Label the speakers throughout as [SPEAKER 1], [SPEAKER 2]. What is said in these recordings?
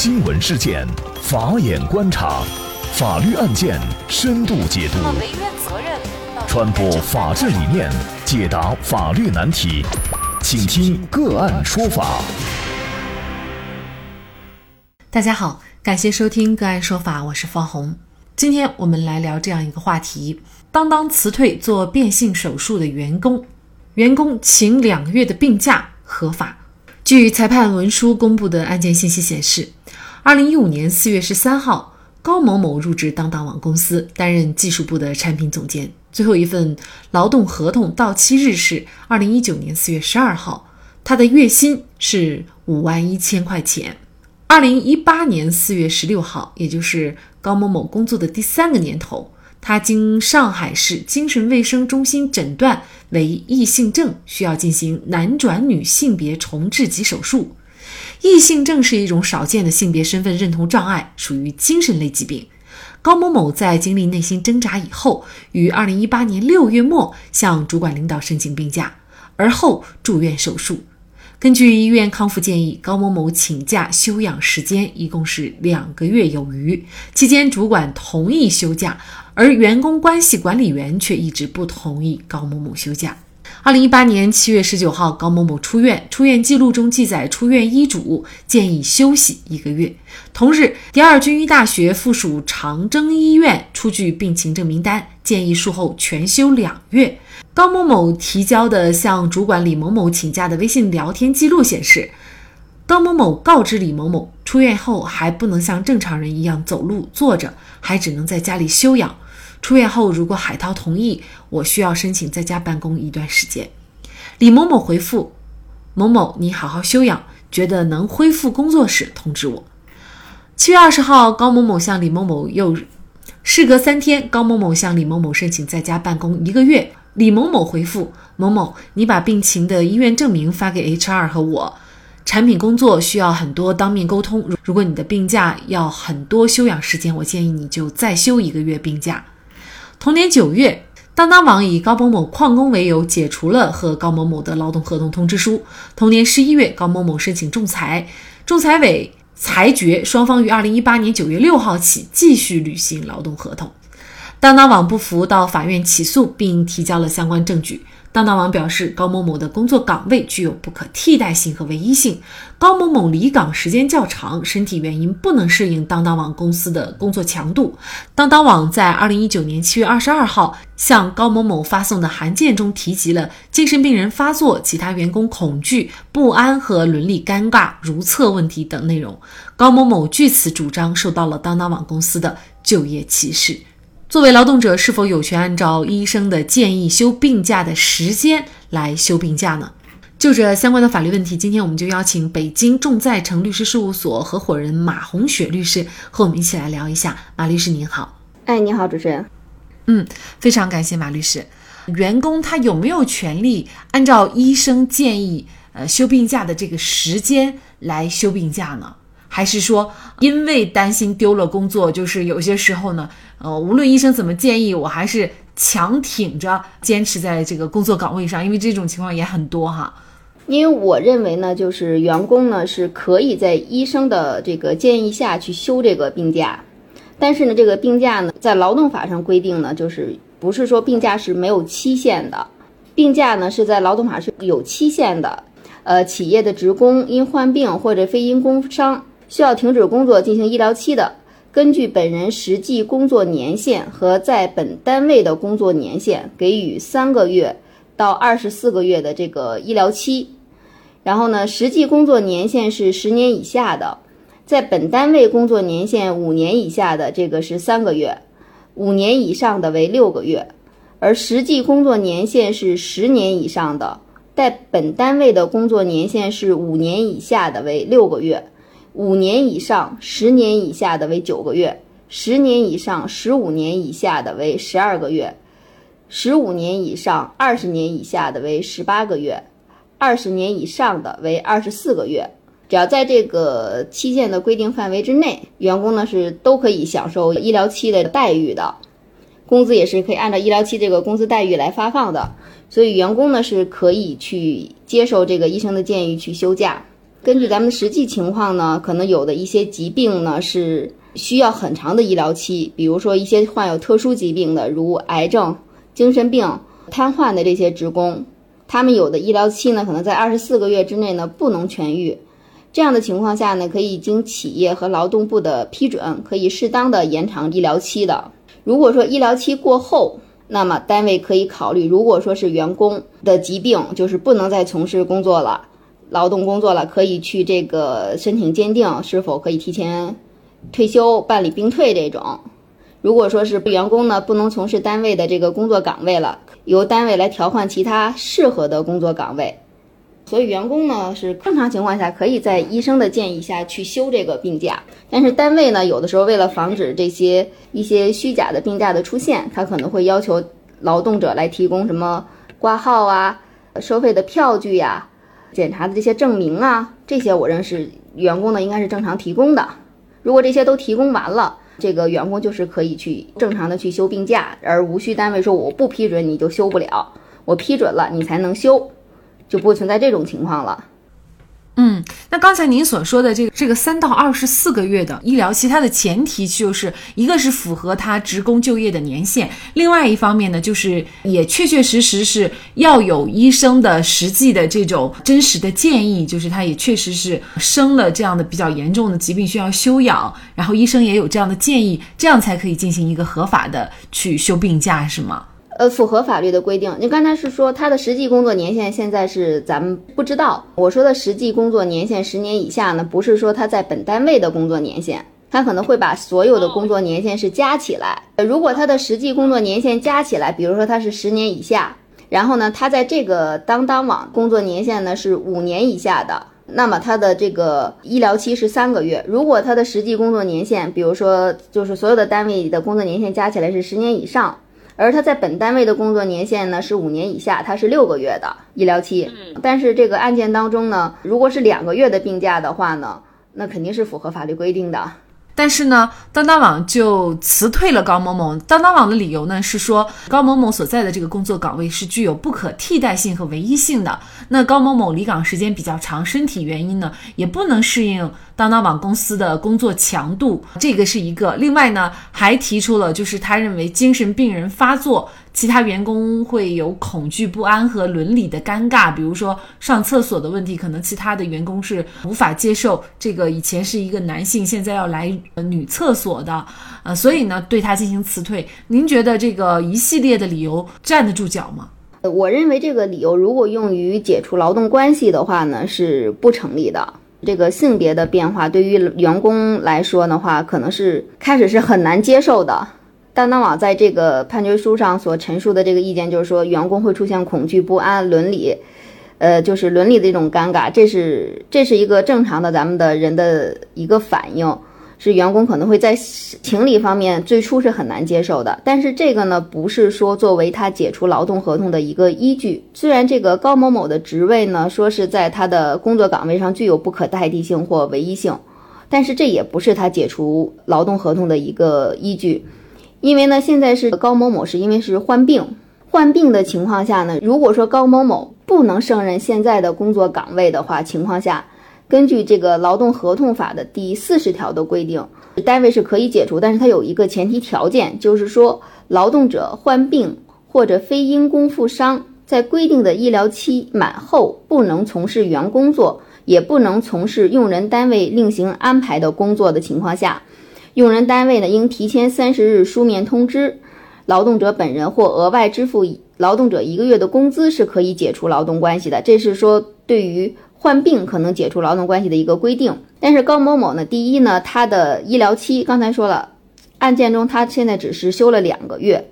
[SPEAKER 1] 新闻事件，法眼观察，法律案件深度解读，传播法治理念，解答法律难题，请听个案说法。
[SPEAKER 2] 大家好，感谢收听个案说法，我是方红。今天我们来聊这样一个话题：当当辞退做变性手术的员工，员工请两个月的病假合法？据裁判文书公布的案件信息显示，二零一五年四月十三号，高某某入职当当网公司，担任技术部的产品总监。最后一份劳动合同到期日是二零一九年四月十二号，他的月薪是五万一千块钱。二零一八年四月十六号，也就是高某某工作的第三个年头。他经上海市精神卫生中心诊断为异性症，需要进行男转女性别重置及手术。异性症是一种少见的性别身份认同障碍，属于精神类疾病。高某某在经历内心挣扎以后，于二零一八年六月末向主管领导申请病假，而后住院手术。根据医院康复建议，高某某请假休养时间一共是两个月有余，期间主管同意休假。而员工关系管理员却一直不同意高某某休假。二零一八年七月十九号，高某某出院，出院记录中记载出院医嘱建议休息一个月。同日，第二军医大学附属长征医院出具病情证明单，建议术后全休两月。高某某提交的向主管李某某请假的微信聊天记录显示，高某某告知李某某，出院后还不能像正常人一样走路、坐着，还只能在家里休养。出院后，如果海涛同意，我需要申请在家办公一段时间。李某某回复：某某，你好好休养，觉得能恢复工作时通知我。七月二十号，高某某向李某某又，事隔三天，高某某向李某某申请在家办公一个月。李某某回复：某某，你把病情的医院证明发给 HR 和我。产品工作需要很多当面沟通，如果你的病假要很多休养时间，我建议你就再休一个月病假。同年九月，当当网以高某某旷工为由解除了和高某某的劳动合同通知书。同年十一月，高某某申请仲裁，仲裁委裁决双方于二零一八年九月六号起继续履行劳动合同。当当网不服，到法院起诉，并提交了相关证据。当当网表示，高某某的工作岗位具有不可替代性和唯一性。高某某离岗时间较长，身体原因不能适应当当网公司的工作强度。当当网在二零一九年七月二十二号向高某某发送的函件中提及了精神病人发作、其他员工恐惧、不安和伦理尴尬、如厕问题等内容。高某某据此主张受到了当当网公司的就业歧视。作为劳动者，是否有权按照医生的建议休病假的时间来休病假呢？就这相关的法律问题，今天我们就邀请北京众在诚律师事务所合伙人马红雪律师和我们一起来聊一下。马律师您好，
[SPEAKER 3] 哎，你好，主持人。
[SPEAKER 2] 嗯，非常感谢马律师。员工他有没有权利按照医生建议，呃，休病假的这个时间来休病假呢？还是说，因为担心丢了工作，就是有些时候呢，呃，无论医生怎么建议，我还是强挺着坚持在这个工作岗位上，因为这种情况也很多哈。
[SPEAKER 3] 因为我认为呢，就是员工呢是可以在医生的这个建议下去休这个病假，但是呢，这个病假呢，在劳动法上规定呢，就是不是说病假是没有期限的，病假呢是在劳动法是有期限的。呃，企业的职工因患病或者非因工伤。需要停止工作进行医疗期的，根据本人实际工作年限和在本单位的工作年限，给予三个月到二十四个月的这个医疗期。然后呢，实际工作年限是十年以下的，在本单位工作年限五年以下的这个是三个月，五年以上的为六个月，而实际工作年限是十年以上的，在本单位的工作年限是五年以下的为六个月。五年以上、十年以下的为九个月，十年以上、十五年以下的为十二个月，十五年以上、二十年以下的为十八个月，二十年以上的为二十四个月。只要在这个期限的规定范围之内，员工呢是都可以享受医疗期的待遇的，工资也是可以按照医疗期这个工资待遇来发放的。所以员工呢是可以去接受这个医生的建议去休假。根据咱们实际情况呢，可能有的一些疾病呢是需要很长的医疗期，比如说一些患有特殊疾病的，如癌症、精神病、瘫痪的这些职工，他们有的医疗期呢可能在二十四个月之内呢不能痊愈。这样的情况下呢，可以经企业和劳动部的批准，可以适当的延长医疗期的。如果说医疗期过后，那么单位可以考虑，如果说是员工的疾病，就是不能再从事工作了。劳动工作了，可以去这个申请鉴定是否可以提前退休、办理病退这种。如果说是员工呢不能从事单位的这个工作岗位了，由单位来调换其他适合的工作岗位。所以员工呢是正常情况下可以在医生的建议下去休这个病假，但是单位呢有的时候为了防止这些一些虚假的病假的出现，他可能会要求劳动者来提供什么挂号啊、收费的票据呀。检查的这些证明啊，这些我认识员工呢应该是正常提供的。如果这些都提供完了，这个员工就是可以去正常的去休病假，而无需单位说我不批准你就休不了，我批准了你才能休，就不存在这种情况了。
[SPEAKER 4] 嗯，那刚才您所说的这个这个三到二十四个月的医疗期，它的前提就是一个是符合他职工就业的年限，另外一方面呢，就是也确确实实是要有医生的实际的这种真实的建议，就是他也确实是生了这样的比较严重的疾病需要休养，然后医生也有这样的建议，这样才可以进行一个合法的去休病假，是吗？
[SPEAKER 3] 呃，符合法律的规定。你刚才是说他的实际工作年限现在是咱们不知道。我说的实际工作年限十年以下呢，不是说他在本单位的工作年限，他可能会把所有的工作年限是加起来。如果他的实际工作年限加起来，比如说他是十年以下，然后呢，他在这个当当网工作年限呢是五年以下的，那么他的这个医疗期是三个月。如果他的实际工作年限，比如说就是所有的单位的工作年限加起来是十年以上。而他在本单位的工作年限呢是五年以下，他是六个月的医疗期。但是这个案件当中呢，如果是两个月的病假的话呢，那肯定是符合法律规定的。
[SPEAKER 4] 但是呢，当当网就辞退了高某某。当当网的理由呢是说，高某某所在的这个工作岗位是具有不可替代性和唯一性的。那高某某离岗时间比较长，身体原因呢也不能适应当当网公司的工作强度，这个是一个。另外呢，还提出了就是他认为精神病人发作。其他员工会有恐惧不安和伦理的尴尬，比如说上厕所的问题，可能其他的员工是无法接受这个以前是一个男性，现在要来女厕所的，呃，所以呢对他进行辞退。您觉得这个一系列的理由站得住脚吗？
[SPEAKER 3] 呃我认为这个理由如果用于解除劳动关系的话呢，是不成立的。这个性别的变化对于员工来说的话，可能是开始是很难接受的。当当网在这个判决书上所陈述的这个意见，就是说员工会出现恐惧不安、伦理，呃，就是伦理的一种尴尬，这是这是一个正常的咱们的人的一个反应，是员工可能会在情理方面最初是很难接受的。但是这个呢，不是说作为他解除劳动合同的一个依据。虽然这个高某某的职位呢，说是在他的工作岗位上具有不可代替性或唯一性，但是这也不是他解除劳动合同的一个依据。因为呢，现在是高某某是因为是患病，患病的情况下呢，如果说高某某不能胜任现在的工作岗位的话，情况下，根据这个劳动合同法的第四十条的规定，单位是可以解除，但是它有一个前提条件，就是说劳动者患病或者非因公负伤，在规定的医疗期满后，不能从事原工作，也不能从事用人单位另行安排的工作的情况下。用人单位呢，应提前三十日书面通知劳动者本人，或额外支付劳动者一个月的工资，是可以解除劳动关系的。这是说对于患病可能解除劳动关系的一个规定。但是高某某呢，第一呢，他的医疗期刚才说了，案件中他现在只是休了两个月，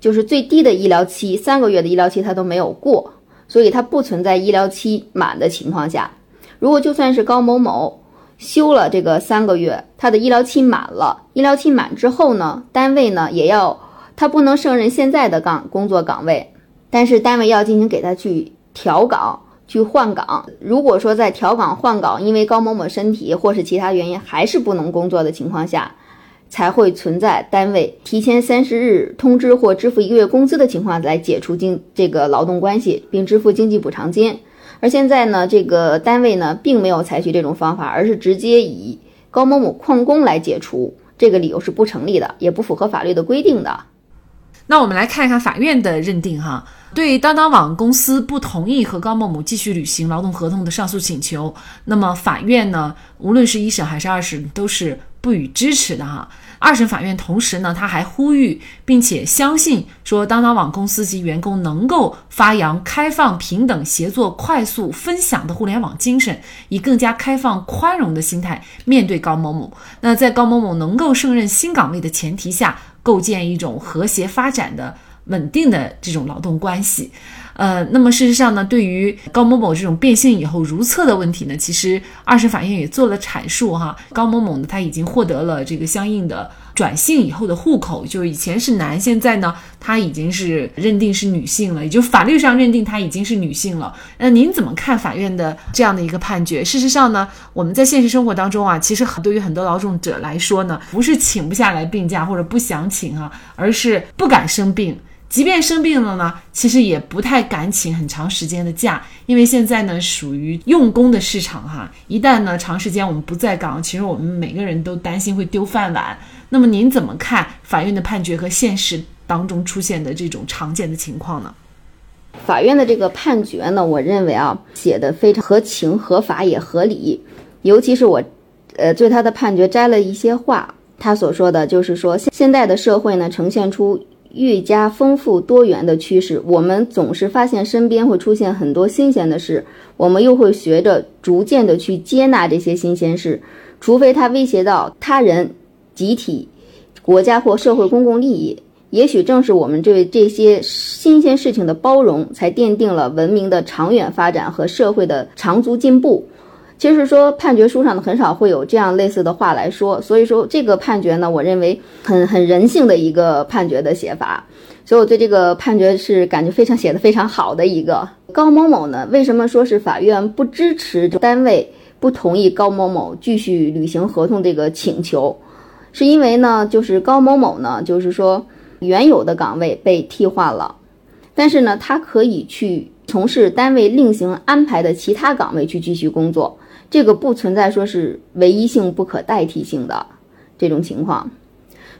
[SPEAKER 3] 就是最低的医疗期三个月的医疗期他都没有过，所以他不存在医疗期满的情况下。如果就算是高某某。休了这个三个月，他的医疗期满了。医疗期满之后呢，单位呢也要他不能胜任现在的岗工作岗位，但是单位要进行给他去调岗、去换岗。如果说在调岗换岗，因为高某某身体或是其他原因还是不能工作的情况下，才会存在单位提前三十日通知或支付一个月工资的情况来解除经这个劳动关系，并支付经济补偿金。而现在呢，这个单位呢并没有采取这种方法，而是直接以高某某旷工来解除，这个理由是不成立的，也不符合法律的规定的。
[SPEAKER 2] 那我们来看一看法院的认定哈，对当当网公司不同意和高某某继续履行劳动合同的上诉请求，那么法院呢，无论是一审还是二审，都是不予支持的哈。二审法院同时呢，他还呼吁并且相信说，当当网公司及员工能够发扬开放、平等、协作、快速分享的互联网精神，以更加开放、宽容的心态面对高某某。那在高某某能够胜任新岗位的前提下。构建一种和谐发展的稳定的这种劳动关系，呃，那么事实上呢，对于高某某这种变性以后如厕的问题呢，其实二审法院也做了阐述哈。高某某呢，他已经获得了这个相应的。转性以后的户口，就以前是男，现在呢，他已经是认定是女性了，也就法律上认定他已经是女性了。那您怎么看法院的这样的一个判决？事实上呢，我们在现实生活当中啊，其实对于很多劳动者来说呢，不是请不下来病假或者不想请啊，而是不敢生病。即便生病了呢，其实也不太敢请很长时间的假，因为现在呢属于用工的市场哈，一旦呢长时间我们不在岗，其实我们每个人都担心会丢饭碗。那么您怎么看法院的判决和现实当中出现的这种常见的情况呢？
[SPEAKER 3] 法院的这个判决呢，我认为啊写的非常合情合法也合理，尤其是我，呃，对他的判决摘了一些话，他所说的就是说现现在的社会呢呈现出。愈加丰富多元的趋势，我们总是发现身边会出现很多新鲜的事，我们又会学着逐渐的去接纳这些新鲜事，除非它威胁到他人、集体、国家或社会公共利益。也许正是我们对这些新鲜事情的包容，才奠定了文明的长远发展和社会的长足进步。其实说判决书上呢，很少会有这样类似的话来说，所以说这个判决呢，我认为很很人性的一个判决的写法，所以我对这个判决是感觉非常写的非常好的一个。高某某呢，为什么说是法院不支持单位不同意高某某继续履行合同这个请求？是因为呢，就是高某某呢，就是说原有的岗位被替换了，但是呢，他可以去从事单位另行安排的其他岗位去继续工作。这个不存在说是唯一性不可代替性的这种情况，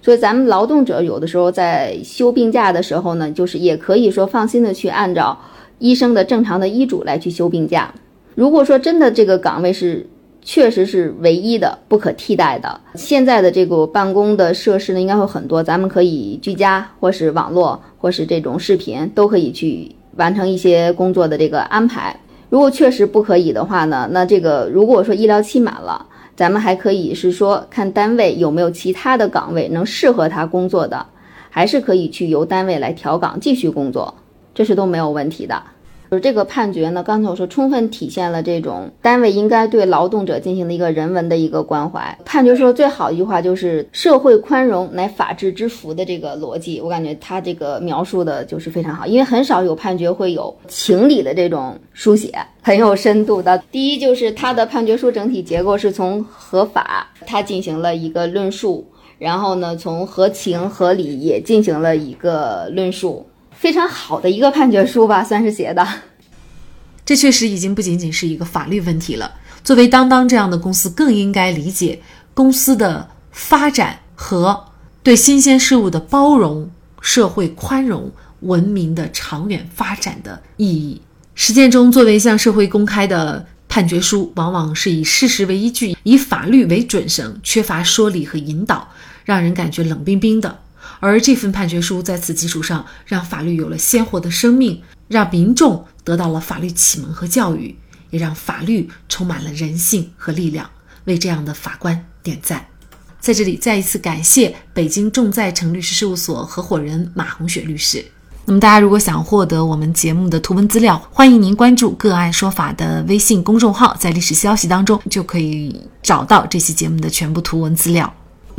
[SPEAKER 3] 所以咱们劳动者有的时候在休病假的时候呢，就是也可以说放心的去按照医生的正常的医嘱来去休病假。如果说真的这个岗位是确实是唯一的不可替代的，现在的这个办公的设施呢，应该会很多，咱们可以居家或是网络或是这种视频都可以去完成一些工作的这个安排。如果确实不可以的话呢，那这个如果说医疗期满了，咱们还可以是说看单位有没有其他的岗位能适合他工作的，还是可以去由单位来调岗继续工作，这是都没有问题的。就是这个判决呢，刚才我说充分体现了这种单位应该对劳动者进行的一个人文的一个关怀。判决说最好一句话就是“社会宽容乃法治之福”的这个逻辑，我感觉他这个描述的就是非常好，因为很少有判决会有情理的这种书写，很有深度的。第一就是他的判决书整体结构是从合法他进行了一个论述，然后呢从合情合理也进行了一个论述。非常好的一个判决书吧，算是写的。
[SPEAKER 2] 这确实已经不仅仅是一个法律问题了。作为当当这样的公司，更应该理解公司的发展和对新鲜事物的包容、社会宽容、文明的长远发展的意义。实践中，作为向社会公开的判决书，往往是以事实为依据，以法律为准绳，缺乏说理和引导，让人感觉冷冰冰的。而这份判决书在此基础上，让法律有了鲜活的生命，让民众得到了法律启蒙和教育，也让法律充满了人性和力量。为这样的法官点赞！在这里再一次感谢北京众在诚律师事务所合伙人马红雪律师。那么，大家如果想获得我们节目的图文资料，欢迎您关注“个案说法”的微信公众号，在历史消息当中就可以找到这期节目的全部图文资料。